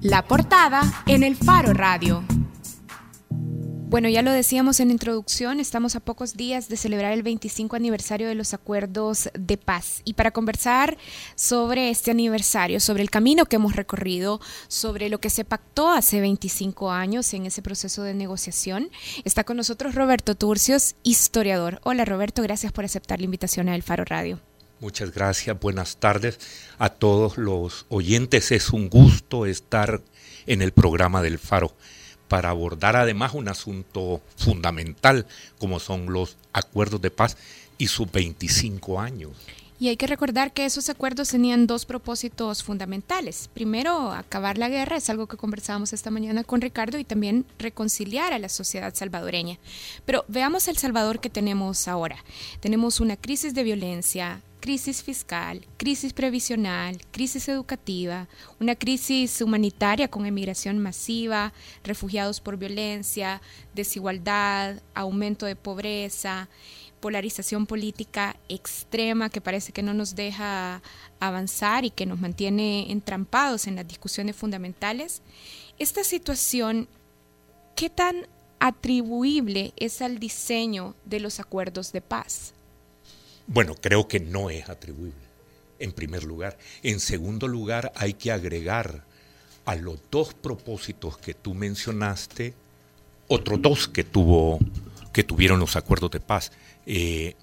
La portada en el Faro Radio. Bueno, ya lo decíamos en introducción, estamos a pocos días de celebrar el 25 aniversario de los acuerdos de paz. Y para conversar sobre este aniversario, sobre el camino que hemos recorrido, sobre lo que se pactó hace 25 años en ese proceso de negociación, está con nosotros Roberto Turcios, historiador. Hola Roberto, gracias por aceptar la invitación a El Faro Radio. Muchas gracias, buenas tardes a todos los oyentes. Es un gusto estar en el programa del Faro para abordar además un asunto fundamental como son los acuerdos de paz y sus 25 años. Y hay que recordar que esos acuerdos tenían dos propósitos fundamentales. Primero, acabar la guerra, es algo que conversábamos esta mañana con Ricardo, y también reconciliar a la sociedad salvadoreña. Pero veamos el Salvador que tenemos ahora. Tenemos una crisis de violencia, crisis fiscal, crisis previsional, crisis educativa, una crisis humanitaria con emigración masiva, refugiados por violencia, desigualdad, aumento de pobreza, polarización política extrema que parece que no nos deja avanzar y que nos mantiene entrampados en las discusiones fundamentales. Esta situación, ¿qué tan atribuible es al diseño de los acuerdos de paz? Bueno, creo que no es atribuible, en primer lugar. En segundo lugar, hay que agregar a los dos propósitos que tú mencionaste, otros dos que, tuvo, que tuvieron los acuerdos de paz. Eh,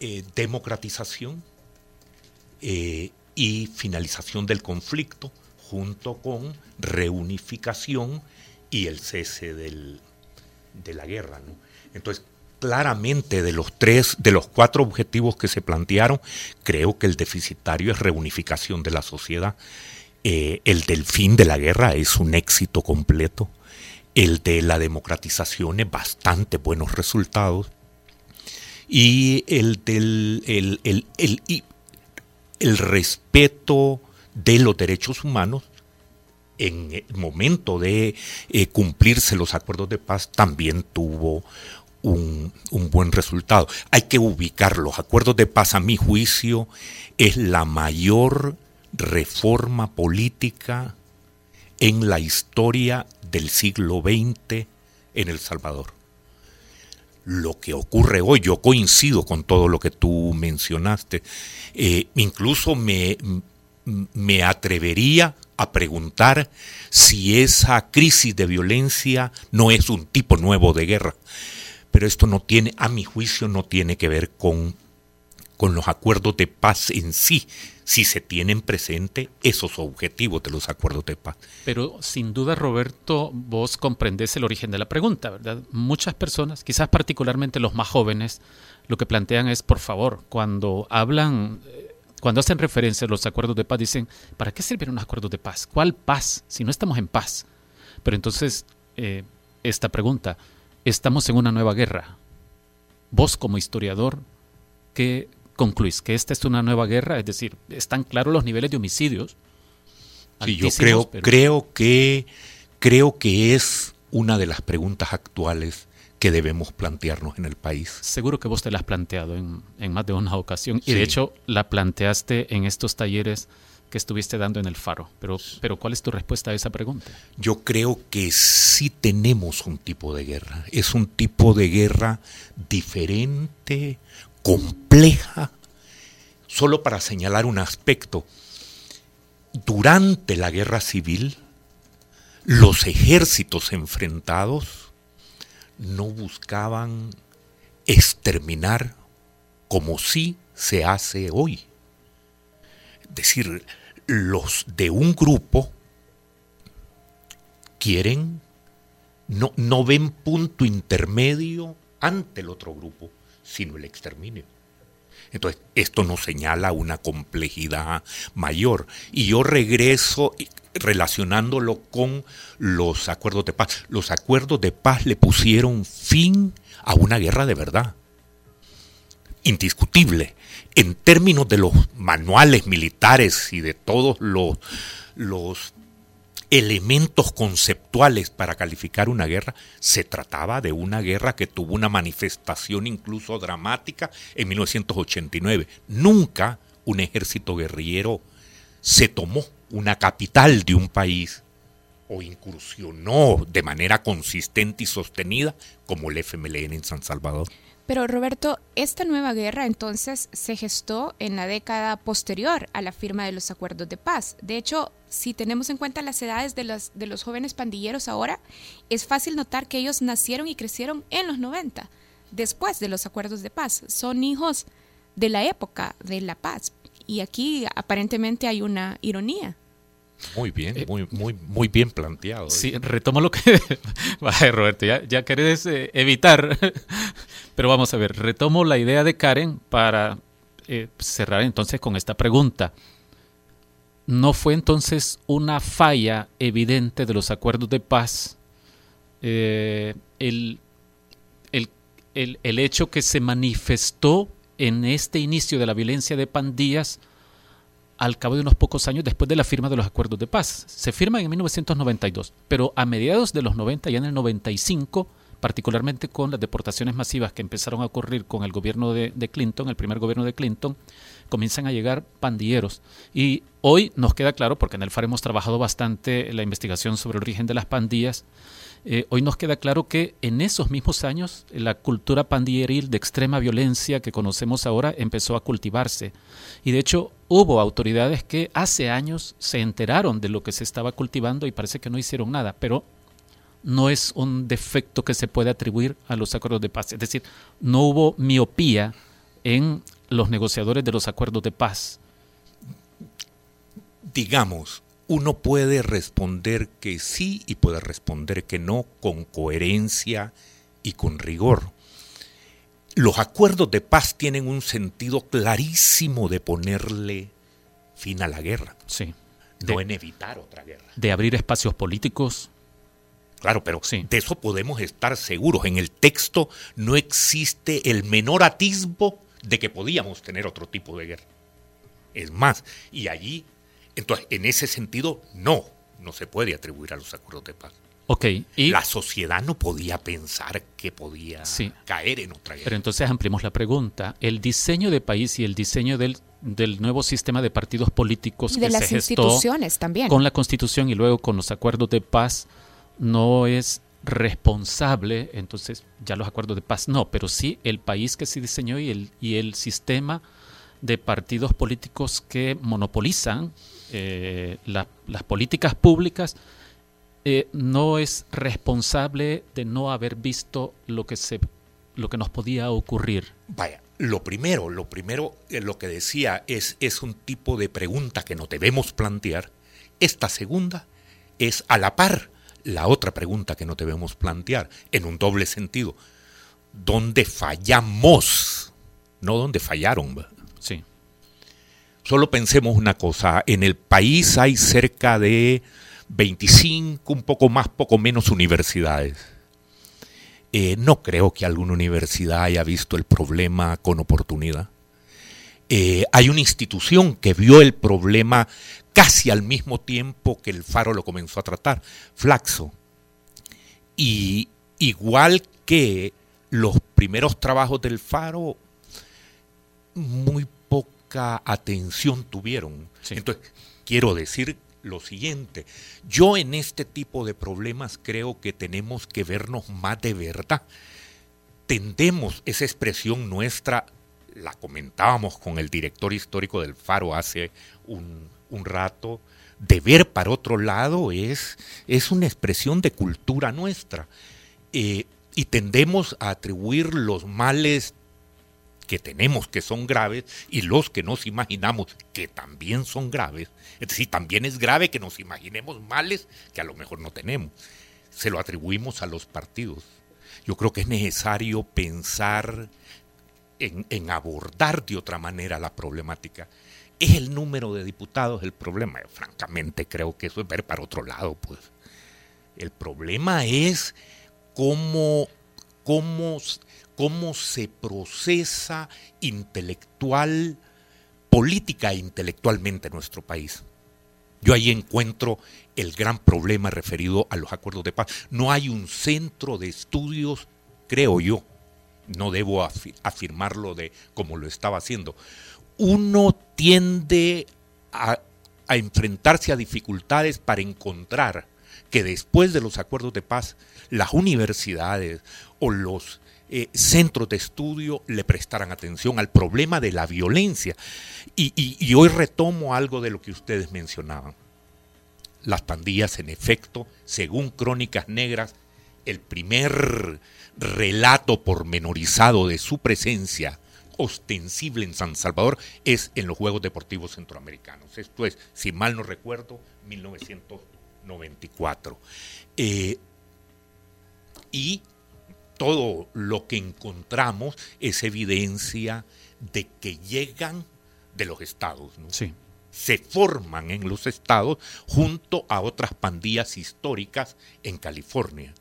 eh, democratización eh, y finalización del conflicto, junto con reunificación y el cese del, de la guerra. ¿no? Entonces, claramente de los tres, de los cuatro objetivos que se plantearon, creo que el deficitario es reunificación de la sociedad. Eh, el del fin de la guerra es un éxito completo. El de la democratización es bastante buenos resultados. Y el del el, el, el, respeto de los derechos humanos en el momento de eh, cumplirse los acuerdos de paz también tuvo un, buen resultado. Hay que ubicar los acuerdos de paz, a mi juicio, es la mayor reforma política en la historia del siglo XX en El Salvador. Lo que ocurre hoy, yo coincido con todo lo que tú mencionaste, eh, incluso me, me atrevería a preguntar si esa crisis de violencia no es un tipo nuevo de guerra pero esto no tiene, a mi juicio, no tiene que ver con, con los acuerdos de paz en sí, si se tienen presente esos objetivos de los acuerdos de paz. Pero sin duda, Roberto, vos comprendés el origen de la pregunta, ¿verdad? Muchas personas, quizás particularmente los más jóvenes, lo que plantean es, por favor, cuando hablan, eh, cuando hacen referencia a los acuerdos de paz, dicen, ¿para qué sirven los acuerdos de paz? ¿Cuál paz si no estamos en paz? Pero entonces, eh, esta pregunta, estamos en una nueva guerra. Vos como historiador, ¿qué concluís? ¿Que esta es una nueva guerra? Es decir, ¿están claros los niveles de homicidios? Sí, yo creo, creo, que, creo que es una de las preguntas actuales que debemos plantearnos en el país. Seguro que vos te la has planteado en, más de una ocasión y de hecho la planteaste en estos talleres que estuviste dando en el faro. Pero, pero ¿cuál es tu respuesta a esa pregunta? Yo creo que sí tenemos un tipo de guerra. Es un tipo de guerra diferente, compleja. Solo para señalar un aspecto, durante la guerra civil, los ejércitos enfrentados no buscaban exterminar como sí se hace hoy decir, los de un grupo quieren, no, no ven punto intermedio ante el otro grupo, sino el exterminio. Entonces, esto nos señala una complejidad mayor. Y yo regreso relacionándolo con los acuerdos de paz. Los acuerdos de paz le pusieron fin a una guerra de verdad indiscutible. En términos de los manuales militares y de todos los, elementos conceptuales para calificar una guerra, se trataba de una guerra que tuvo una manifestación incluso dramática en 1989. Nunca un ejército guerrillero se tomó una capital de un país o incursionó de manera consistente y sostenida como el FMLN en San Salvador. Pero Roberto, esta nueva guerra entonces se gestó en la década posterior a la firma de los acuerdos de paz. De hecho, si tenemos en cuenta las edades de los, de los jóvenes pandilleros ahora, es fácil notar que ellos nacieron y crecieron en los 90, después de los acuerdos de paz. Son hijos de la época de la paz. Y aquí aparentemente hay una ironía. Muy bien, eh, muy, muy, muy bien planteado. Sí, retomo lo que... Vaya, Roberto, ya, ya querés eh, evitar, pero vamos a ver, retomo la idea de Karen para eh, cerrar entonces con esta pregunta. ¿No fue entonces una falla evidente de los acuerdos de paz el, el, el, el hecho que se manifestó en este inicio de la violencia de pandillas al cabo de unos pocos años después de la firma de los acuerdos de paz. Se firman en 1992, pero a mediados de los 90, ya en el 95, particularmente con las deportaciones masivas que empezaron a ocurrir con el gobierno de, Clinton, el primer gobierno de Clinton, comienzan a llegar pandilleros. Y hoy nos queda claro, porque en el FAR hemos trabajado bastante la investigación sobre el origen de las pandillas, eh, hoy nos queda claro que en esos mismos años la cultura pandilleril de extrema violencia que conocemos ahora empezó a cultivarse. Y de hecho hubo autoridades que hace años se enteraron de lo que se estaba cultivando y parece que no hicieron nada, pero no es un defecto que se puede atribuir a los acuerdos de paz. Es decir, no hubo miopía en los negociadores de los acuerdos de paz. Digamos, uno puede responder que sí y puede responder que no con coherencia y con rigor. Los acuerdos de paz tienen un sentido clarísimo de ponerle fin a la guerra. Sí. No en evitar otra guerra. De abrir espacios políticos. Claro, pero sí. de eso podemos estar seguros. En el texto no existe el menor atisbo de que podíamos tener otro tipo de guerra. Es más, y allí entonces, en ese sentido, no, no se puede atribuir a los acuerdos de paz. Ok. Y la sociedad no podía pensar que podía caer en otra guerra. Pero entonces ampliemos la pregunta. El diseño de país y el diseño del, nuevo sistema de partidos políticos y de las instituciones también. con la Constitución y luego con los acuerdos de paz no es responsable, entonces ya los acuerdos de paz no, pero sí el país que se diseñó y el, y el sistema de partidos políticos que monopolizan eh, las políticas públicas, eh, no es responsable de no haber visto lo que, se, lo que nos podía ocurrir. Vaya, lo primero, lo primero, eh, lo que decía es, es un tipo de pregunta que no debemos plantear. Esta segunda es a la par la otra pregunta que no debemos plantear, en un doble sentido. ¿Dónde fallamos? No dónde fallaron. Sí. Solo pensemos una cosa, en el país hay cerca de 25, un poco más, poco menos universidades. Eh, no creo que alguna universidad haya visto el problema con oportunidad. Eh, hay una institución que vio el problema casi al mismo tiempo que el Faro lo comenzó a tratar, Flaxo. Y igual que los primeros trabajos del Faro, muy atención tuvieron. Entonces, quiero decir lo siguiente, yo en este tipo de problemas creo que tenemos que vernos más de verdad. Tendemos esa expresión nuestra, la comentábamos con el director histórico del Faro hace un, rato, de ver para otro lado es, es una expresión de cultura nuestra. Eh, y tendemos a atribuir los males que tenemos que son graves y los que nos imaginamos que también son graves. Es decir, también es grave que nos imaginemos males que a lo mejor no tenemos. Se lo atribuimos a los partidos. Yo creo que es necesario pensar en, abordar de otra manera la problemática. ¿Es el número de diputados el problema? francamente creo que eso es ver para otro lado, pues. El problema es cómo, cómo cómo se procesa intelectual, política intelectualmente nuestro país. Yo ahí encuentro el gran problema referido a los acuerdos de paz. No hay un centro de estudios, creo yo, no debo afirmarlo de como lo estaba haciendo. Uno tiende a, enfrentarse a dificultades para encontrar que después de los acuerdos de paz, las universidades o los eh, centros de estudio le prestaran atención al problema de la violencia. Y, hoy retomo algo de lo que ustedes mencionaban. Las pandillas, en efecto, según Crónicas Negras, el primer relato pormenorizado de su presencia ostensible en San Salvador es en los Juegos Deportivos Centroamericanos. Esto es, si mal no recuerdo, 1994. Eh, y todo lo que encontramos es evidencia de que llegan de los estados. Se forman en los estados junto a otras pandillas históricas en California.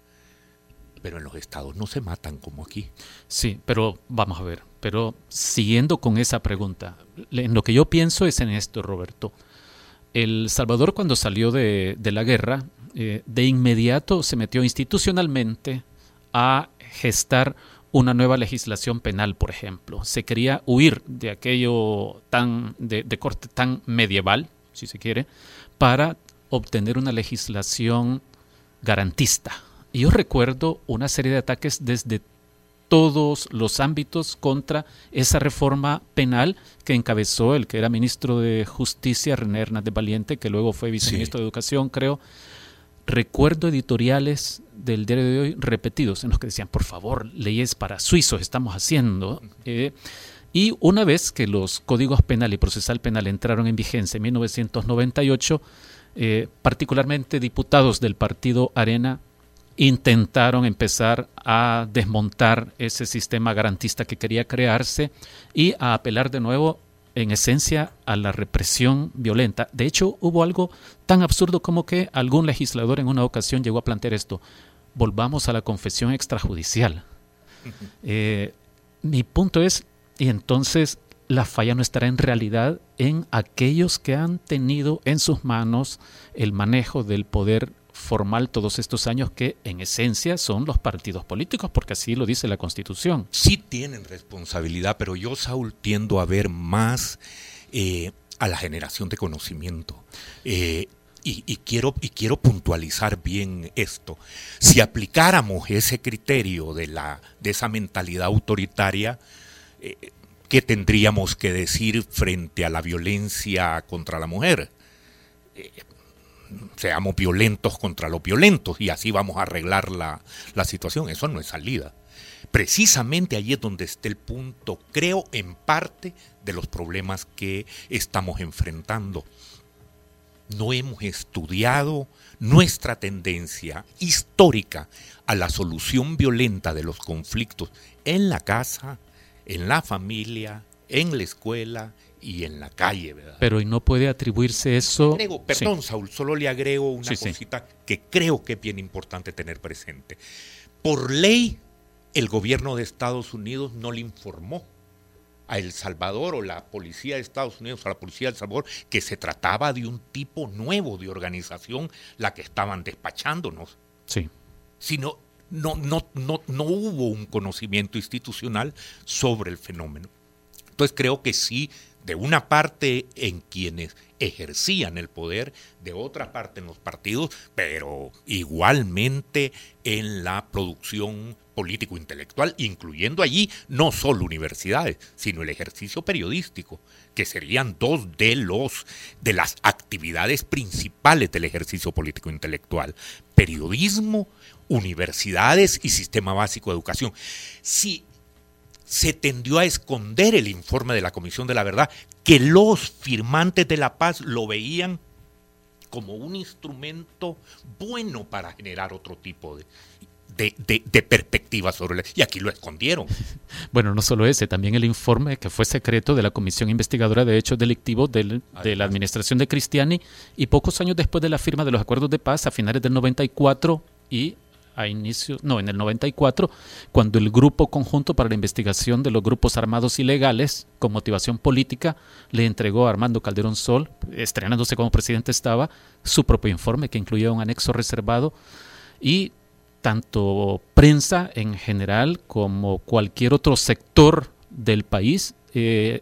Pero en los estados no se matan como aquí. Sí, pero vamos a ver. Pero siguiendo con esa pregunta, en lo que yo pienso es en esto, Roberto. El Salvador cuando salió de, la guerra, eh, de inmediato se metió institucionalmente a gestar una nueva legislación penal, por ejemplo. Se quería huir de aquello tan de, corte tan medieval, si se quiere, para obtener una legislación garantista. Y yo recuerdo una serie de ataques desde todos los ámbitos contra esa reforma penal que encabezó el que era ministro de Justicia, René Hernández Valiente, que luego fue viceministro de Educación, creo. Recuerdo editoriales del diario de hoy repetidos en los que decían, por favor, leyes para suizos estamos haciendo. Eh, y una vez que los códigos penal y procesal penal entraron en vigencia en 1998, eh, particularmente diputados del partido Arena intentaron empezar a desmontar ese sistema garantista que quería crearse y a apelar de nuevo en esencia a la represión violenta. De hecho, hubo algo tan absurdo como que algún legislador en una ocasión llegó a plantear esto. Volvamos a la confesión extrajudicial. Eh, mi punto es, y entonces la falla no estará en realidad en aquellos que han tenido en sus manos el manejo del poder formal todos estos años que en esencia son los partidos políticos, porque así lo dice la Constitución. Sí tienen responsabilidad, pero yo, Saúl, tiendo a ver más eh, a la generación de conocimiento. Eh, y, quiero, y quiero puntualizar bien esto. Si aplicáramos ese criterio de, la, de esa mentalidad autoritaria, eh, ¿qué tendríamos que decir frente a la violencia contra la mujer? Seamos violentos contra los violentos y así vamos a arreglar la, situación. Eso no es salida. Precisamente allí es donde está el punto, creo, en parte de los problemas que estamos enfrentando. No hemos estudiado nuestra tendencia histórica a la solución violenta de los conflictos en la casa, en la familia, en la escuela, y en la calle, ¿verdad? Pero ¿y no puede atribuirse eso? perdón, Saúl, solo le agrego una cosita que creo que es bien importante tener presente. Por ley, el gobierno de Estados Unidos no le informó a El Salvador o la policía de Estados Unidos o la policía de El Salvador que se trataba de un tipo nuevo de organización la que estaban despachándonos. Sí. Sino no, no, no, no hubo un conocimiento institucional sobre el fenómeno. Entonces creo que sí de una parte en quienes ejercían el poder, de otra parte en los partidos, pero igualmente en la producción político-intelectual, incluyendo allí no solo universidades, sino el ejercicio periodístico, que serían dos de los de las actividades principales del ejercicio político-intelectual, periodismo, universidades y sistema básico de educación. Si se tendió a esconder el informe de la Comisión de la Verdad, que los firmantes de la paz lo veían como un instrumento bueno para generar otro tipo de, de, perspectiva sobre y aquí lo escondieron. Bueno, no solo ese, también el informe que fue secreto de la Comisión Investigadora de Hechos Delictivos de la administración de Cristiani y pocos años después de la firma de los acuerdos de paz a finales del 94 y a inicio, no, en el 94, cuando el Grupo Conjunto para la Investigación de los Grupos Armados Ilegales, con motivación política, le entregó a Armando Calderón Sol, estrenándose como presidente estaba, su propio informe que incluía un anexo reservado y tanto prensa en general como cualquier otro sector del país eh,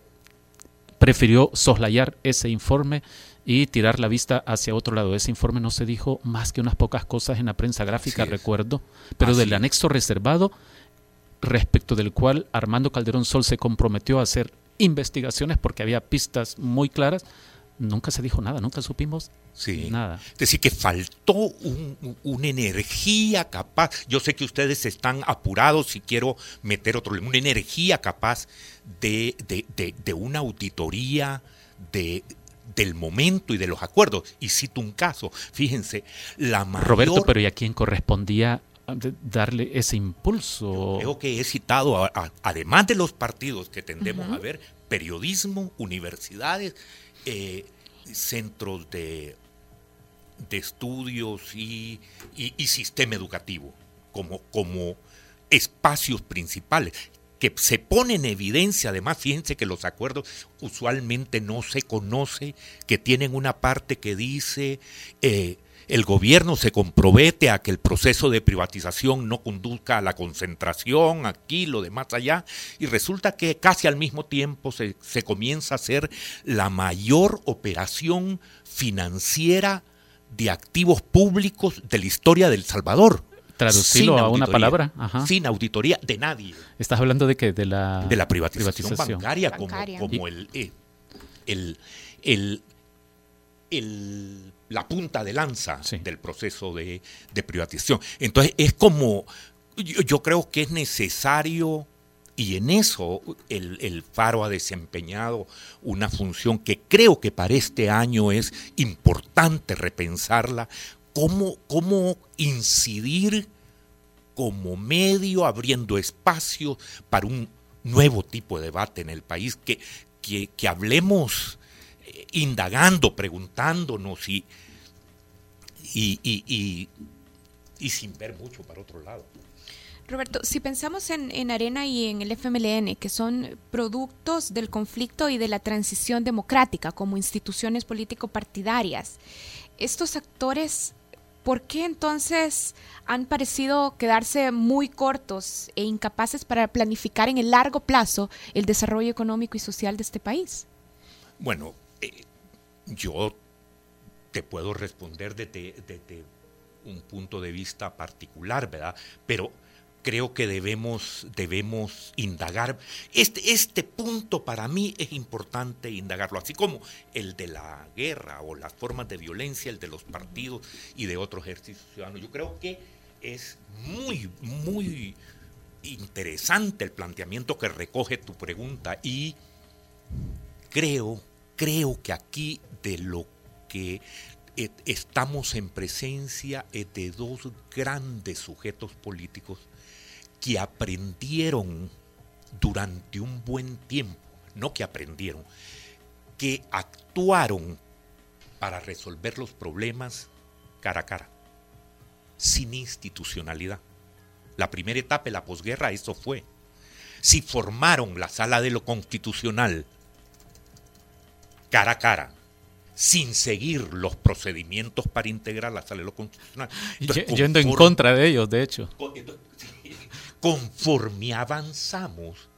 prefirió soslayar ese informe y tirar la vista hacia otro lado. Ese informe no se dijo más que unas pocas cosas en la prensa gráfica, recuerdo, pero del anexo reservado, respecto del cual Armando Calderón Sol se comprometió a hacer investigaciones porque había pistas muy claras, nunca se dijo nada, nunca supimos nada. Es decir, que faltó una energía capaz. Yo sé que ustedes están apurados y quiero meter otro, una energía capaz de, de una auditoría de del momento y de los acuerdos. Y cito un caso, fíjense, la mayor... Roberto, pero ¿y a quién correspondía darle ese impulso? creo que he citado, además de los partidos que tendemos a ver, periodismo, universidades, eh, centros de, de estudios y, y, sistema educativo como, como espacios principales que se pone en evidencia, además, fíjense que los acuerdos usualmente no se conoce, que tienen una parte que dice eh, el gobierno se compromete a que el proceso de privatización no conduzca a la concentración aquí, lo demás allá, y resulta que casi al mismo tiempo se, se comienza a hacer la mayor operación financiera de activos públicos de la historia del Salvador traducirlo a una palabra. Sin auditoría de nadie. Estás hablando de que de la, de la privatización, bancaria, como, eh, el, el, el, la punta de lanza del proceso de, privatización. Entonces es como, yo, creo que es necesario, y en eso el, el, Faro ha desempeñado una función que creo que para este año es importante repensarla, cómo, cómo incidir como medio, abriendo espacio para un nuevo tipo de debate en el país, que, que, hablemos eh, indagando, preguntándonos y, y, y, sin ver mucho para otro lado. Roberto, si pensamos en, en, Arena y en el FMLN, que son productos del conflicto y de la transición democrática como instituciones político-partidarias, estos actores ¿por qué entonces han parecido quedarse muy cortos e incapaces para planificar en el largo plazo el desarrollo económico y social de este país? Bueno, eh, yo te puedo responder desde, desde, un punto de vista particular, ¿verdad? Pero creo que debemos, debemos indagar. Este, este punto para mí es importante indagarlo, así como el de la guerra o las formas de violencia, el de los partidos y de otros ejercicios ciudadanos. Yo creo que es muy, muy interesante el planteamiento que recoge tu pregunta y creo, creo que aquí de lo que estamos en presencia de dos grandes sujetos políticos que aprendieron durante un buen tiempo, no que aprendieron, que actuaron para resolver los problemas cara a cara, sin institucionalidad. La primera etapa de la posguerra eso fue. Si formaron la sala de lo constitucional cara a cara, sin seguir los procedimientos para integrar la sala de lo constitucional. Yendo en contra de ellos, de hecho conforme avanzamos,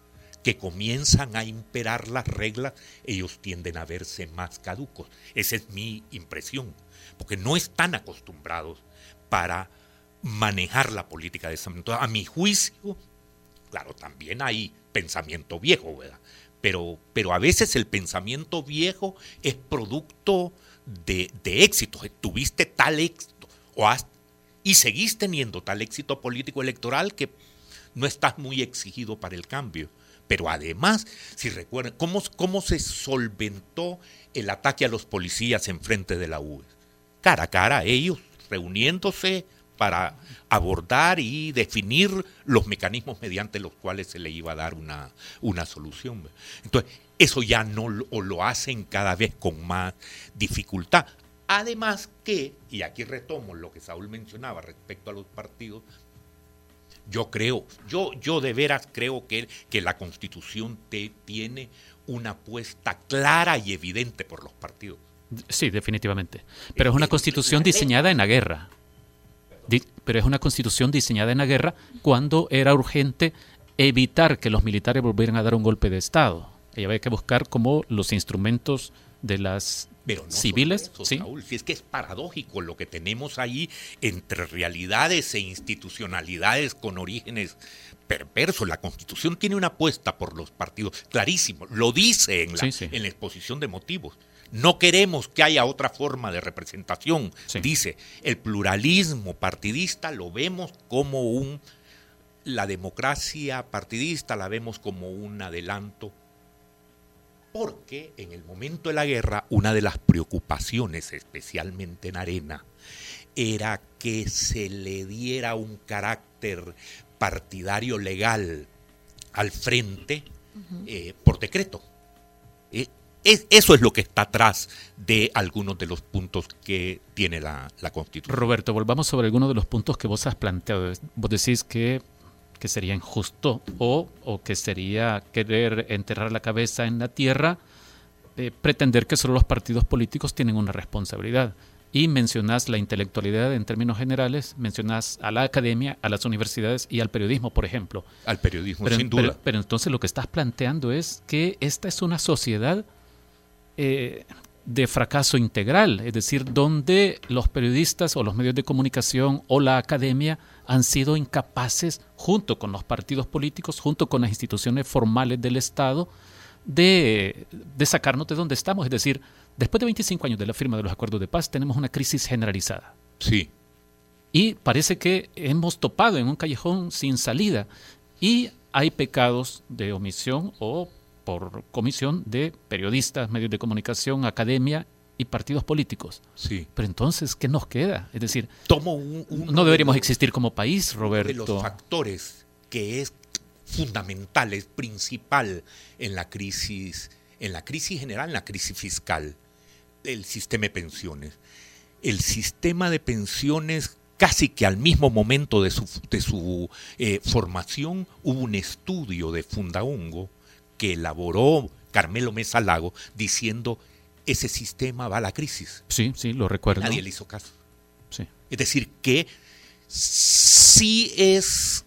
que comienzan a imperar las reglas, ellos tienden a verse más caducos. Esa es mi impresión, porque no están acostumbrados para manejar la política de esa manera. A mi juicio, claro, también hay pensamiento viejo, ¿verdad? Pero, pero a veces el pensamiento viejo es producto de, de éxito. Tuviste tal éxito o y seguís teniendo tal éxito político electoral que no estás muy exigido para el cambio. Pero además, si recuerdan, ¿cómo, cómo se solventó el ataque a los policías en frente de la UE? Cara a cara, ellos reuniéndose para abordar y definir los mecanismos mediante los cuales se le iba a dar una, una solución. Entonces, eso ya no lo, lo hacen cada vez con más dificultad. Además que, y aquí retomo lo que Saúl mencionaba respecto a los partidos, yo creo, yo, yo de veras creo que, que la constitución te tiene una apuesta clara y evidente por los partidos. Sí, definitivamente. Pero es una constitución diseñada en la guerra. Pero es una constitución diseñada en la guerra cuando era urgente evitar que los militares volvieran a dar un golpe de Estado. Y había que buscar como los instrumentos de las Pero no civiles. eso, ¿sí? Saúl, si es que es paradójico lo que tenemos ahí entre realidades e institucionalidades con orígenes perversos. La Constitución tiene una apuesta por los partidos, clarísimo, lo dice en la, Sí, sí. en la exposición de motivos. No queremos que haya otra forma de representación. Sí. Dice, el pluralismo partidista lo vemos como un... La democracia partidista la vemos como un adelanto porque en el momento de la guerra una de las preocupaciones, especialmente en Arena, era que se le diera un carácter partidario legal al frente eh, por decreto. Es- eso es lo que está atrás de algunos de los puntos que tiene la, la Constitución. Roberto, volvamos sobre algunos de los puntos que vos has planteado. Vos decís que, que sería injusto o, o que sería querer enterrar la cabeza en la tierra, eh, pretender que solo los partidos políticos tienen una responsabilidad. Y mencionás la intelectualidad en términos generales, mencionás a la academia, a las universidades y al periodismo, por ejemplo. Al periodismo, Pero, sin duda. pero- pero entonces lo que estás planteando es que esta es una sociedad eh, de fracaso integral, es decir, donde los periodistas o los medios de comunicación o la academia han sido incapaces, junto con los partidos políticos, junto con las instituciones formales del Estado, de, de sacarnos de donde estamos. Es decir, después de 25 años de la firma de los acuerdos de paz, tenemos una crisis generalizada. sí, Y parece que hemos topado en un callejón sin salida. Y hay pecados de omisión o por comisión de periodistas, medios de comunicación, academia y partidos políticos. sí. Pero entonces, ¿qué nos queda? Es decir, Tomo un, uno no de deberíamos existir como país, de los Roberto. factores que es fundamental, es principal en la crisis, en la crisis general, en la crisis fiscal, el sistema de pensiones. El sistema de pensiones casi que al mismo momento de su, de su eh, formación hubo un estudio de Fundaungo que elaboró Carmelo Mesa Lago diciendo ese sistema va a la crisis. Sí, sí, lo recuerdo. Nadie le hizo caso. Sí. Es decir, que sí es,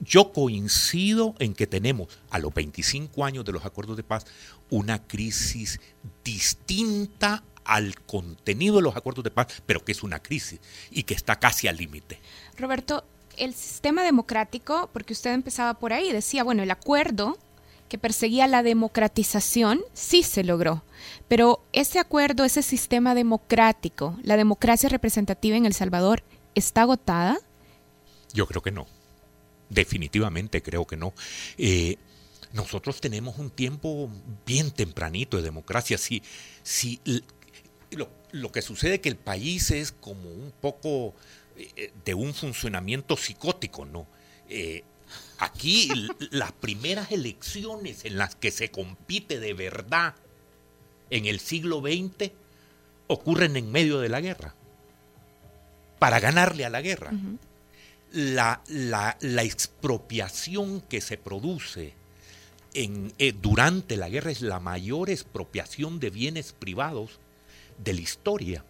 yo coincido en que tenemos a los 25 años de los acuerdos de paz una crisis distinta al contenido de los acuerdos de paz, pero que es una crisis y que está casi al límite. Roberto, el sistema democrático, porque usted empezaba por ahí, decía, bueno, el acuerdo que perseguía la democratización sí se logró, pero ese acuerdo, ese sistema democrático, la democracia representativa en El Salvador, ¿está agotada? Yo creo que no. Definitivamente creo que no. Eh, nosotros tenemos un tiempo bien tempranito de democracia. Si, lo, lo que sucede es que el país es como un poco eh, de un funcionamiento psicótico, ¿no? Eh, aquí las primeras elecciones en las que se compite de verdad en el siglo XX ocurren en medio de la guerra, para ganarle a la guerra la, la- la expropiación que se produce en, eh, durante la guerra es la mayor expropiación de bienes privados de la historia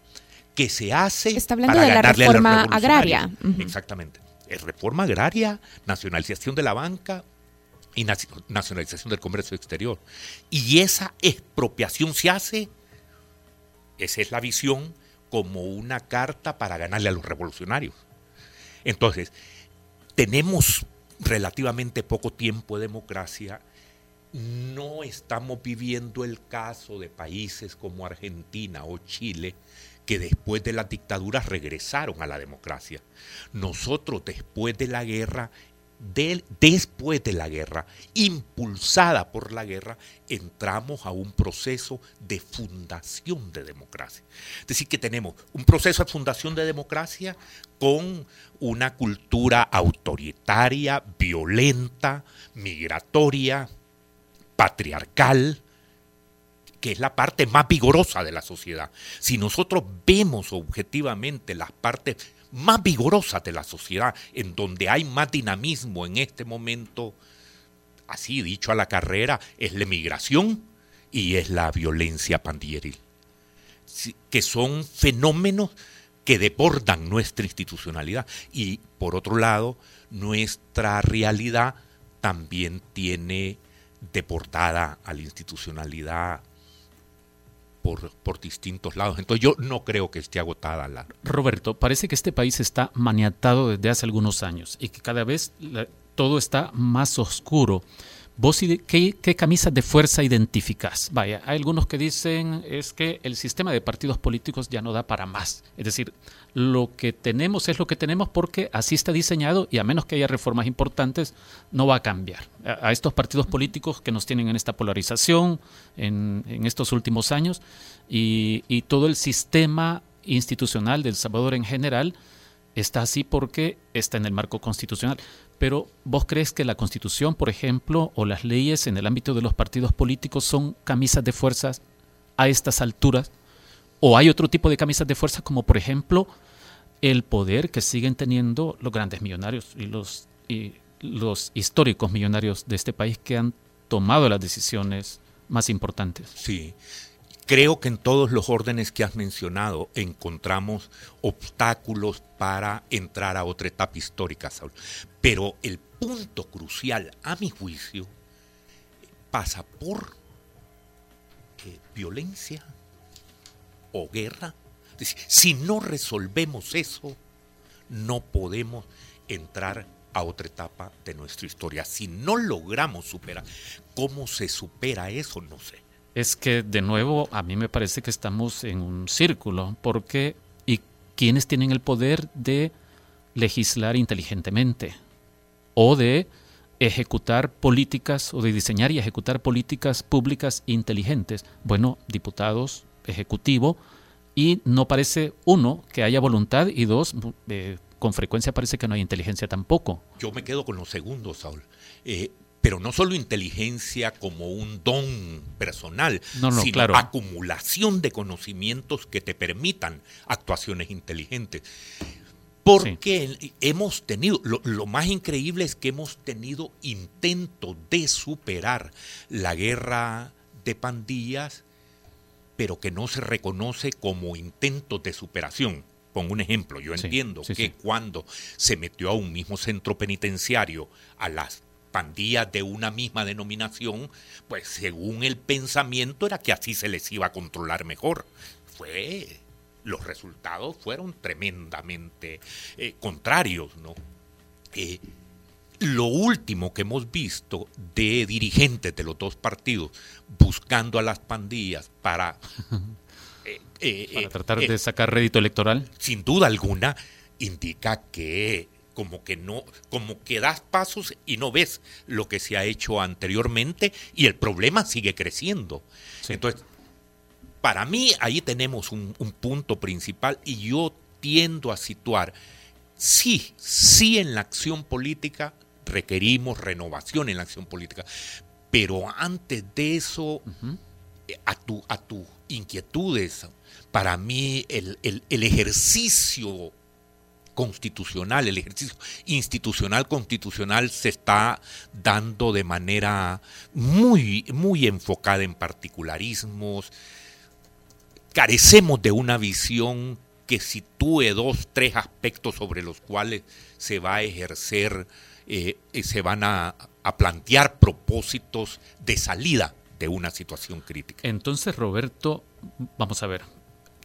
que se hace Está hablando para de la reforma agraria. Exactamente. Reforma agraria, nacionalización de la banca y naci- nacionalización del comercio exterior. Y esa expropiación se hace, esa es la visión, como una carta para ganarle a los revolucionarios. Entonces, tenemos relativamente poco tiempo de democracia. No estamos viviendo el caso de países como Argentina o Chile, que después de las dictaduras regresaron a la democracia. Nosotros, después de la guerra, después de la guerra, impulsada por la guerra, entramos a un proceso de fundación de democracia. Es decir, que tenemos un proceso de fundación de democracia con una cultura autoritaria, violenta, migratoria, patriarcal, que es la parte más vigorosa de la sociedad. Si nosotros vemos objetivamente las partes más vigorosas de la sociedad, en donde hay más dinamismo en este momento, así dicho a la carrera, es la emigración y es la violencia pandilleril, que son fenómenos que desbordan nuestra institucionalidad. Y por otro lado, nuestra realidad también tiene deportada a la institucionalidad por, por distintos lados. Entonces yo no creo que esté agotada la... Roberto, parece que este país está maniatado desde hace algunos años y que cada vez todo está más oscuro. ¿Vos qué, qué camisas de fuerza identificás? Vaya, hay algunos que dicen es que el sistema de partidos políticos ya no da para más. Es decir, lo que tenemos es lo que tenemos porque así está diseñado y a menos que haya reformas importantes, no va a cambiar. A, estos partidos políticos que nos tienen en esta polarización en, en estos últimos años y, y todo el sistema institucional del Salvador en general está así porque está en el marco constitucional. Pero ¿vos crees que la Constitución, por ejemplo, o las leyes en el ámbito de los partidos políticos son camisas de fuerzas a estas alturas? ¿O hay otro tipo de camisas de fuerza como, por ejemplo, el poder que siguen teniendo los grandes millonarios y los, y los históricos millonarios de este país que han tomado las decisiones más importantes? Sí, Creo que en todos los órdenes que has mencionado encontramos obstáculos para entrar a otra etapa histórica, Saúl. Pero el punto crucial, a mi juicio, pasa por eh, violencia o guerra. si no resolvemos eso, no podemos entrar a otra etapa de nuestra historia. Si no logramos superar, ¿cómo se supera eso? No sé es que de nuevo a mí me parece que estamos en un círculo, porque ¿y quiénes tienen el poder de legislar inteligentemente o de ejecutar políticas o de diseñar y ejecutar políticas públicas inteligentes? Bueno, diputados, ejecutivo, y no parece, uno, que haya voluntad y dos, eh, con frecuencia parece que no hay inteligencia tampoco. Yo me quedo con los segundos, Saúl. Eh, pero no solo inteligencia como un don personal, sino acumulación de conocimientos que te permitan actuaciones inteligentes. Porque hemos tenido, lo, más increíble es que hemos tenido intentos de superar la guerra de pandillas, pero que no se reconoce como intentos de superación. Pongo un ejemplo, yo entiendo que cuando se metió a un mismo centro penitenciario a las pandillas de una misma denominación, pues según el pensamiento era que así se les iba a controlar mejor. Fue, los resultados fueron tremendamente eh, contrarios, ¿no? Eh, lo último que hemos visto de dirigentes de los dos partidos buscando a las pandillas para... Eh, para tratar de sacar rédito electoral. Sin duda alguna, indica que como que no, como que das pasos y no ves lo que se ha hecho anteriormente y el problema sigue creciendo. Entonces, para mí ahí tenemos un, punto principal y yo tiendo a situar, sí, sí en la acción política requerimos renovación en la acción política, pero antes de eso, a, tu, a tus inquietudes, para mí el, el, el ejercicio constitucional, el ejercicio institucional constitucional se está dando de manera muy, muy enfocada en particularismos. Carecemos de una visión que sitúe dos, tres aspectos sobre los cuales se va a ejercer, eh, se van a, a plantear propósitos de salida de una situación crítica. Entonces, Roberto, vamos a ver,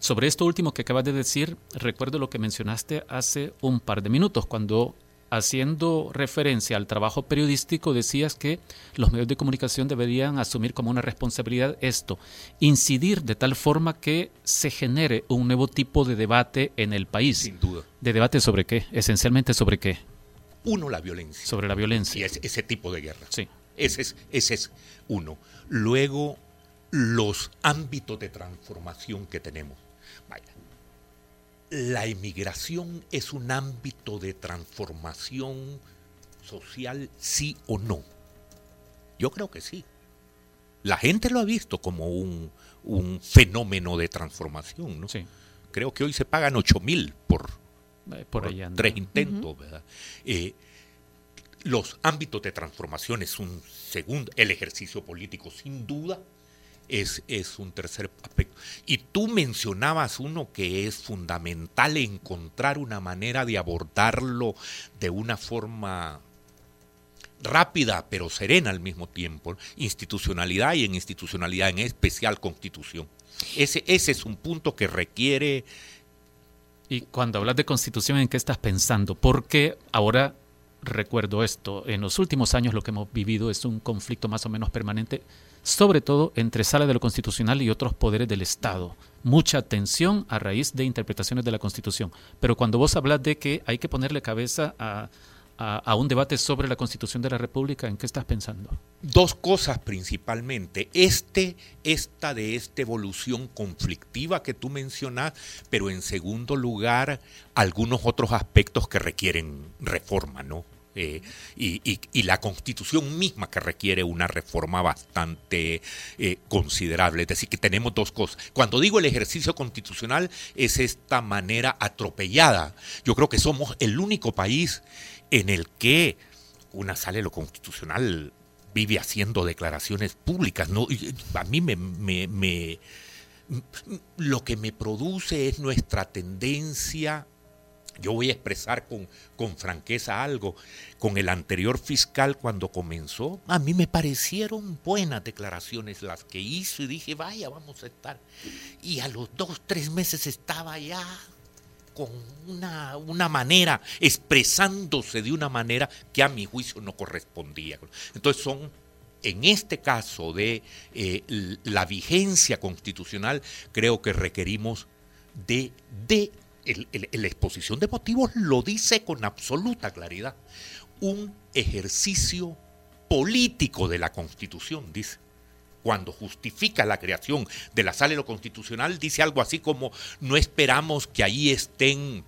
sobre esto último que acabas de decir, recuerdo lo que mencionaste hace un par de minutos, cuando haciendo referencia al trabajo periodístico decías que los medios de comunicación deberían asumir como una responsabilidad esto, incidir de tal forma que se genere un nuevo tipo de debate en el país. Sin duda. ¿De debate sobre qué? Esencialmente sobre qué. Uno, la violencia. Sobre la violencia. Y ese, tipo de guerra. Sí. Ese es, ese es uno. Luego, los ámbitos de transformación que tenemos la inmigración es un ámbito de transformación social, sí o no. Yo creo que sí. La gente lo ha visto como un, fenómeno de transformación, ¿no? Sí. Creo que hoy se pagan 8 mil por, eh, por, tres intentos, ¿verdad? Eh, los ámbitos de transformación es un segundo, el ejercicio político sin duda, es, es un tercer aspecto. Y tú mencionabas uno que es fundamental encontrar una manera de abordarlo de una forma rápida pero serena al mismo tiempo, institucionalidad y en institucionalidad en especial constitución. Ese, ese es un punto que requiere... Y cuando hablas de constitución, ¿en qué estás pensando? Porque ahora recuerdo esto, en los últimos años lo que hemos vivido es un conflicto más o menos permanente, sobre todo entre Sala de lo Constitucional y otros poderes del Estado. Mucha tensión a raíz de interpretaciones de la Constitución. Pero cuando vos hablas de que hay que ponerle cabeza a, a, un debate sobre la Constitución de la República, ¿en qué estás pensando? Dos cosas principalmente. Este, esta de esta evolución conflictiva que tú mencionas, pero en segundo lugar, algunos otros aspectos que requieren reforma, ¿no? Eh, y, la constitución misma que requiere una reforma bastante eh, considerable. Es decir, que tenemos dos cosas. Cuando digo el ejercicio constitucional es esta manera atropellada. Yo creo que somos el único país en el que una sala de lo constitucional vive haciendo declaraciones públicas. ¿no? A mí me, lo que me produce es nuestra tendencia, yo voy a expresar con, con franqueza algo, con el anterior fiscal cuando comenzó, a mí me parecieron buenas declaraciones las que hizo y dije, vaya, vamos a estar. Y a los dos, tres meses estaba ya con una, una, manera, expresándose de una manera que a mi juicio no correspondía. Entonces son, en este caso de eh, la vigencia constitucional, creo que requerimos de, de la exposición de motivos lo dice con absoluta claridad, un ejercicio político de la constitución, dice cuando justifica la creación de la sala de lo constitucional, dice algo así como, no esperamos que ahí estén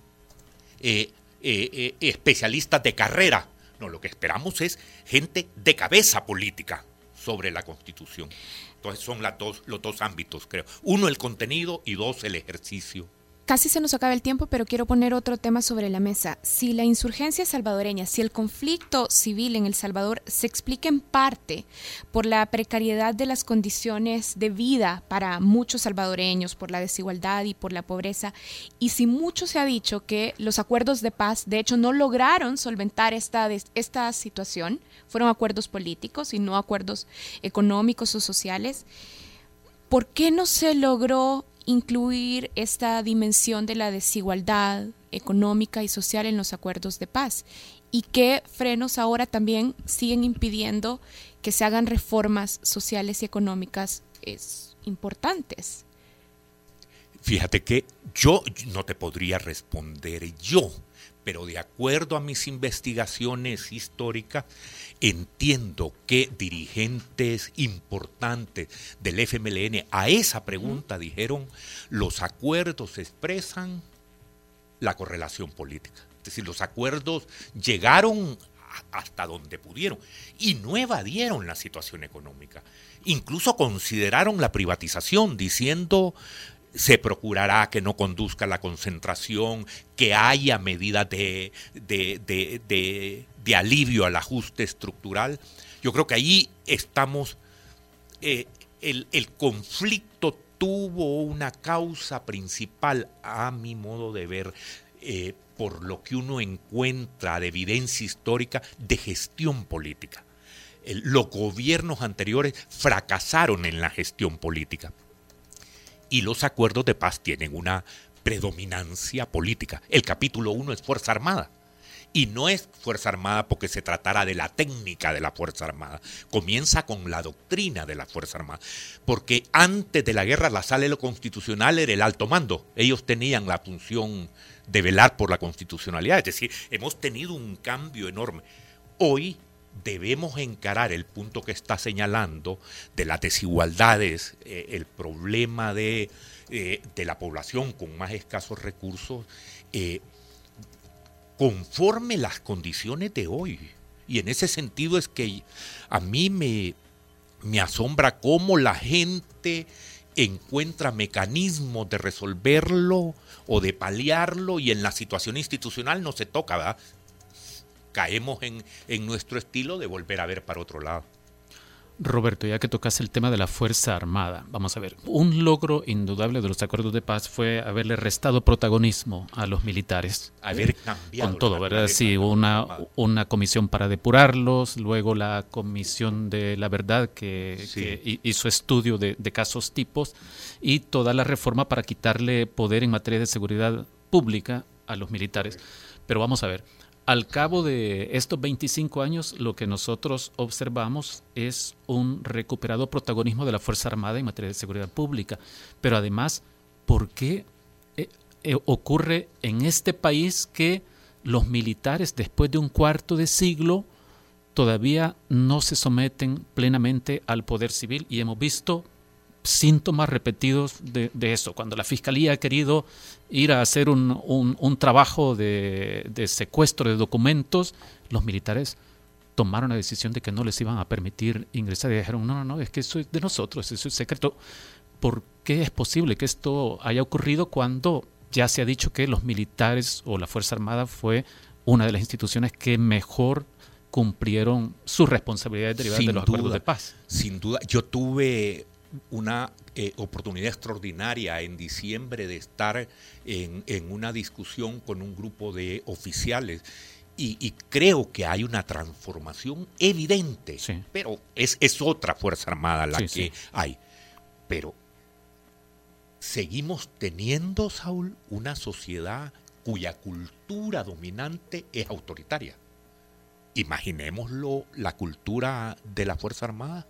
eh, eh, eh, especialistas de carrera, no, lo que esperamos es gente de cabeza política sobre la constitución. Entonces son los dos ámbitos, creo. Uno, el contenido y dos, el ejercicio Casi se nos acaba el tiempo, pero quiero poner otro tema sobre la mesa. Si la insurgencia salvadoreña, si el conflicto civil en El Salvador se explica en parte por la precariedad de las condiciones de vida para muchos salvadoreños, por la desigualdad y por la pobreza, y si mucho se ha dicho que los acuerdos de paz, de hecho, no lograron solventar esta, esta situación, fueron acuerdos políticos y no acuerdos económicos o sociales, ¿por qué no se logró incluir esta dimensión de la desigualdad económica y social en los acuerdos de paz y qué frenos ahora también siguen impidiendo que se hagan reformas sociales y económicas es, importantes. Fíjate que yo no te podría responder yo, pero de acuerdo a mis investigaciones históricas, entiendo que dirigentes importantes del FMLN a esa pregunta dijeron, los acuerdos expresan la correlación política. Es decir, los acuerdos llegaron hasta donde pudieron y no evadieron la situación económica. Incluso consideraron la privatización diciendo se procurará que no conduzca la concentración, que haya medidas de, de, alivio al ajuste estructural. Yo creo que ahí estamos, eh, el, conflicto tuvo una causa principal, a mi modo de ver, eh, por lo que uno encuentra de evidencia histórica de gestión política. los gobiernos anteriores fracasaron en la gestión política y los acuerdos de paz tienen una predominancia política. El capítulo 1 es Fuerza Armada. Y no es Fuerza Armada porque se tratara de la técnica de la Fuerza Armada. Comienza con la doctrina de la Fuerza Armada. Porque antes de la guerra la sala de lo constitucional era el alto mando. Ellos tenían la función de velar por la constitucionalidad. Es decir, hemos tenido un cambio enorme. Hoy debemos encarar el punto que está señalando de las desigualdades, eh, el problema de, eh, de, la población con más escasos recursos, eh, conforme las condiciones de hoy. Y en ese sentido es que a mí me, me asombra cómo la gente encuentra mecanismos de resolverlo o de paliarlo y en la situación institucional no se toca, ¿verdad? caemos en, nuestro estilo de volver a ver para otro lado. Roberto, ya que tocas el tema de la Fuerza Armada, vamos a ver, un logro indudable de los acuerdos de paz fue haberle restado protagonismo a los militares. Haber cambiado. Con todo, ¿verdad? Sí, una, una comisión para depurarlos, luego la comisión de la verdad que, hizo estudio de, de casos tipos y toda la reforma para quitarle poder en materia de seguridad pública a los militares. Pero vamos a ver, al cabo de estos 25 años, lo que nosotros observamos es un recuperado protagonismo de la Fuerza Armada en materia de seguridad pública. Pero además, ¿por qué eh, eh, ocurre en este país que los militares, después de un cuarto de siglo, todavía no se someten plenamente al poder civil? Y hemos visto síntomas repetidos de, eso. Cuando la Fiscalía ha querido ir a hacer un, un, trabajo de, de, secuestro de documentos, los militares tomaron la decisión de que no les iban a permitir ingresar y dijeron, no, no, no, es que eso es de nosotros, eso es secreto. ¿Por qué es posible que esto haya ocurrido cuando ya se ha dicho que los militares o la Fuerza Armada fue una de las instituciones que mejor cumplieron sus responsabilidades derivadas de los acuerdos de paz? Sin duda, yo tuve una eh, oportunidad extraordinaria en diciembre de estar en, una discusión con un grupo de oficiales y, creo que hay una transformación evidente, pero es, es, otra Fuerza Armada la que hay. Pero seguimos teniendo, Saúl, una sociedad cuya cultura dominante es autoritaria. Imaginémoslo la cultura de la Fuerza Armada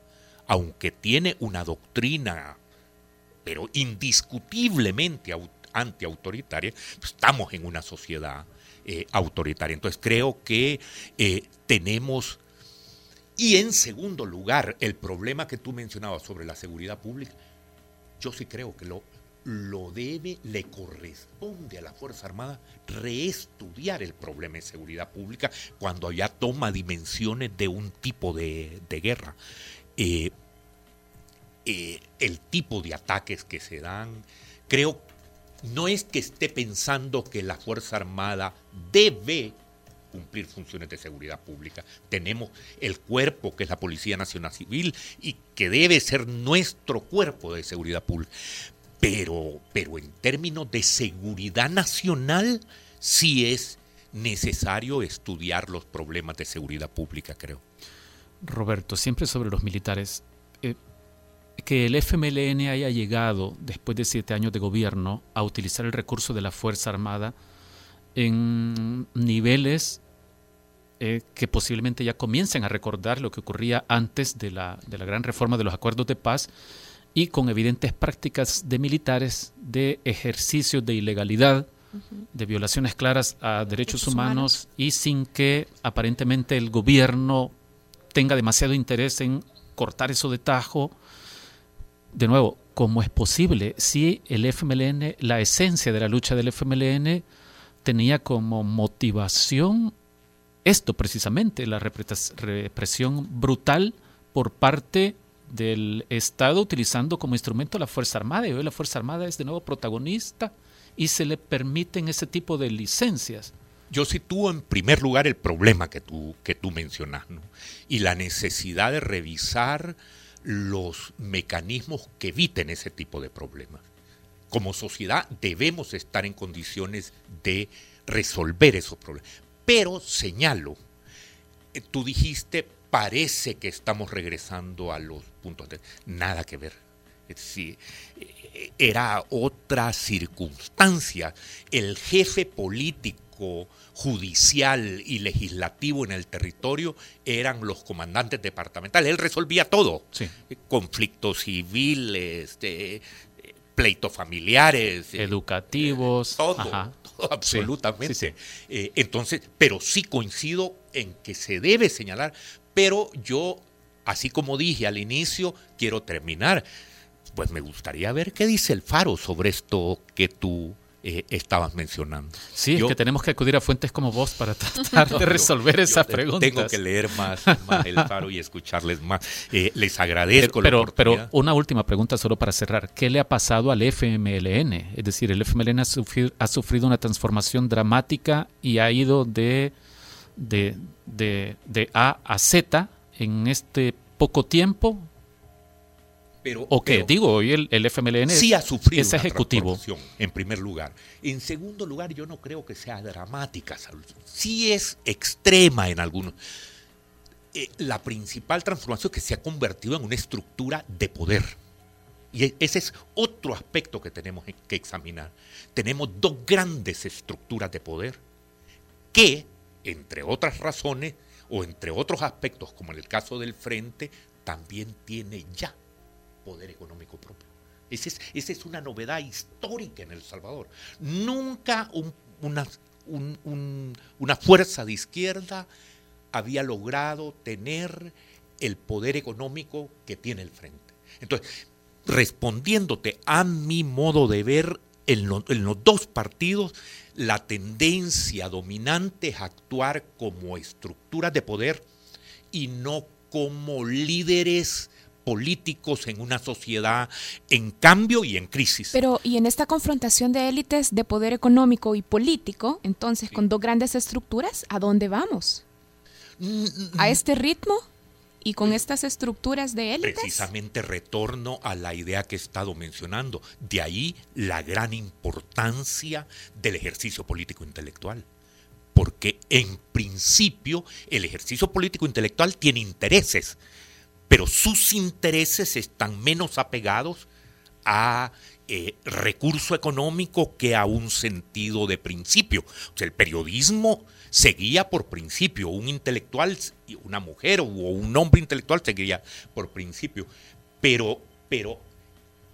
aunque tiene una doctrina, pero indiscutiblemente antiautoritaria, pues, estamos en una sociedad eh, autoritaria. Entonces creo que eh, tenemos, y en segundo lugar, el problema que tú mencionabas sobre la seguridad pública, yo sí creo que lo, lo debe, le corresponde a la Fuerza Armada reestudiar el problema de seguridad pública cuando ya toma dimensiones de un tipo de, guerra. Eh, eh, el tipo de ataques que se dan. Creo, no es que esté pensando que la Fuerza Armada debe cumplir funciones de seguridad pública. Tenemos el cuerpo que es la Policía Nacional Civil y que debe ser nuestro cuerpo de seguridad pública. Pero, pero en términos de seguridad nacional, sí es necesario estudiar los problemas de seguridad pública, creo. Roberto, siempre sobre los militares. Que el FMLN haya llegado, después de siete años de gobierno, a utilizar el recurso de la Fuerza Armada en niveles eh, que posiblemente ya comiencen a recordar lo que ocurría antes de la, de la gran reforma de los acuerdos de paz y con evidentes prácticas de militares de ejercicio de ilegalidad, de violaciones claras a derechos humanos y sin que aparentemente el gobierno tenga demasiado interés en cortar eso de tajo. De nuevo, ¿cómo es posible si el FMLN, la esencia de la lucha del FMLN tenía como motivación esto precisamente, la represión brutal por parte del Estado utilizando como instrumento la Fuerza Armada y hoy la Fuerza Armada es de nuevo protagonista y se le permiten ese tipo de licencias. Yo sitúo en primer lugar el problema que tú, que tú mencionas y la necesidad de revisar los mecanismos que eviten ese tipo de problemas. Como sociedad debemos estar en condiciones de resolver esos problemas. Pero señalo, eh, tú dijiste, parece que estamos regresando a los puntos de... Nada que ver. Sí, eh, era otra circunstancia. El jefe político judicial y legislativo en el territorio eran los comandantes departamentales. Él resolvía todo. Conflictos civiles, pleitos familiares. Eh, Educativos. todo, absolutamente. Eh, entonces, pero sí coincido en que se debe señalar, pero yo, así como dije al inicio, quiero terminar. Pues me gustaría ver qué dice el Faro sobre esto que tú eh, estabas mencionando. Sí, es que tenemos que acudir a fuentes como vos para tratar de resolver esas preguntas. Tengo que leer más, el faro y escucharles más. Eh, les agradezco pero, la Pero una última pregunta solo para cerrar. ¿Qué le ha pasado al FMLN? Es decir, el FMLN ha sufrido, ha sufrido una transformación dramática y ha ido de, de, de, de A a Z en este poco tiempo? Pero, ¿O qué? Digo, hoy el, el FMLN sí ha sufrido es ejecutivo. en primer lugar. En segundo lugar, yo no creo que sea dramática. Sí es extrema en algunos. Eh, la principal transformación es que se ha convertido en una estructura de poder. Y e, ese es otro aspecto que tenemos que examinar. Tenemos dos grandes estructuras de poder que, entre otras razones o entre otros aspectos, como en el caso del Frente, también tiene ya poder económico propio. Esa es, una novedad histórica en El Salvador. Nunca una, una fuerza de izquierda había logrado tener el poder económico que tiene el frente. Entonces, respondiéndote a mi modo de ver en, en, los dos partidos, la tendencia dominante es actuar como estructuras de poder y no como líderes políticos en una sociedad en cambio y en crisis. Pero, y en esta confrontación de élites de poder económico y político, entonces, con dos grandes estructuras, ¿a dónde vamos? Mm, ¿A mm. este ritmo? y con estas estructuras de élites. Precisamente retorno a la idea que he estado mencionando. De ahí la gran importancia del ejercicio político intelectual. Porque en principio el ejercicio político intelectual tiene intereses pero sus intereses están menos apegados a eh, recurso económico que a un sentido de principio. O sea, el periodismo seguía por principio, un intelectual, una mujer o un hombre intelectual seguía por principio, pero, pero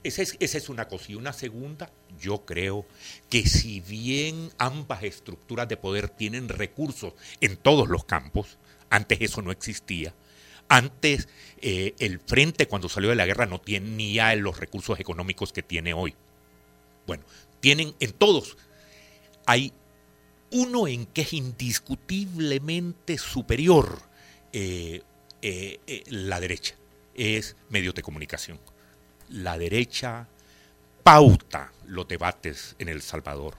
esa es, esa es una cosa. Y una segunda, yo creo que si bien ambas estructuras de poder tienen recursos en todos los campos, antes eso no existía, antes, eh, el frente cuando salió de la guerra no tenía los recursos económicos que tiene hoy. Bueno, tienen en todos. Hay uno en que es indiscutiblemente superior eh, eh, la derecha, es medios de comunicación. La derecha pauta los debates en El Salvador,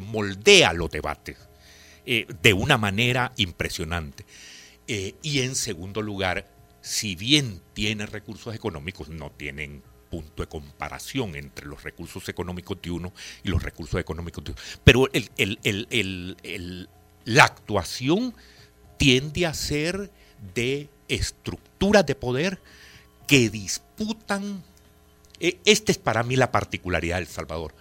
moldea los debates de una manera impresionante. Eh, y en segundo lugar, si bien tiene recursos económicos, no tienen punto de comparación entre los recursos económicos de uno y los recursos económicos de otro. Pero la actuación tiende a ser de estructuras de poder que disputan, eh, esta es para mí la particularidad del Salvador,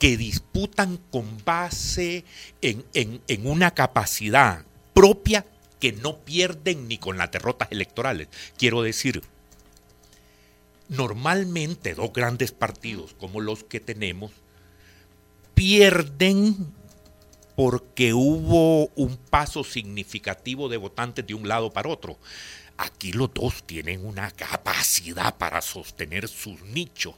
que disputan con base en, en una capacidad propia que no pierden ni con las derrotas electorales. Quiero decir, normalmente dos grandes partidos como los que tenemos pierden porque hubo un paso significativo de votantes de un lado para otro. Aquí los dos tienen una capacidad para sostener sus nichos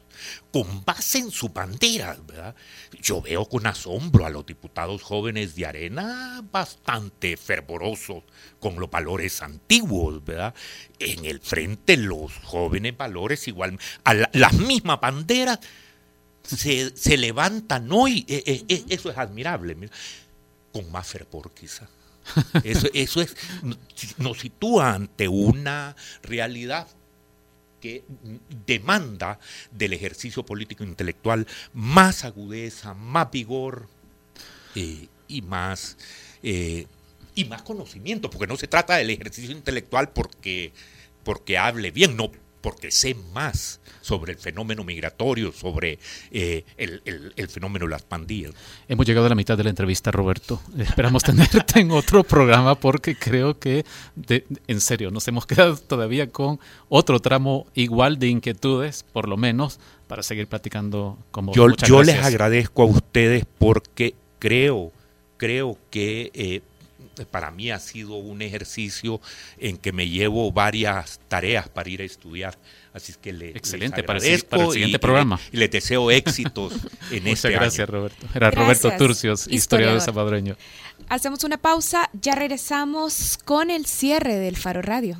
con base en su bandera. ¿verdad? Yo veo con asombro a los diputados jóvenes de Arena bastante fervorosos con los valores antiguos. ¿verdad? En el frente los jóvenes valores igual, a las mismas banderas se, levantan hoy. E, e, e, eso es admirable. Con más fervor quizá. Eso, eso es, nos sitúa ante una realidad que demanda del ejercicio político intelectual más agudeza, más vigor eh, y más eh, y más conocimiento, porque no se trata del ejercicio intelectual porque, porque hable bien, no porque sé más sobre el fenómeno migratorio, sobre eh, el, fenómeno de las pandillas. Hemos llegado a la mitad de la entrevista, Roberto. Esperamos tenerte en otro programa porque creo que, en serio, nos hemos quedado todavía con otro tramo igual de inquietudes, por lo menos, para seguir platicando como Yo, yo les agradezco a ustedes porque creo, creo que... Eh, para mí ha sido un ejercicio en que me llevo varias tareas para ir a estudiar. Así es que le Excelente, para, el, siguiente programa. Y le deseo éxitos en este Muchas gracias, Roberto. Era Roberto Turcios, historiador salvadoreño. Hacemos una pausa, ya regresamos con el cierre del Faro Radio.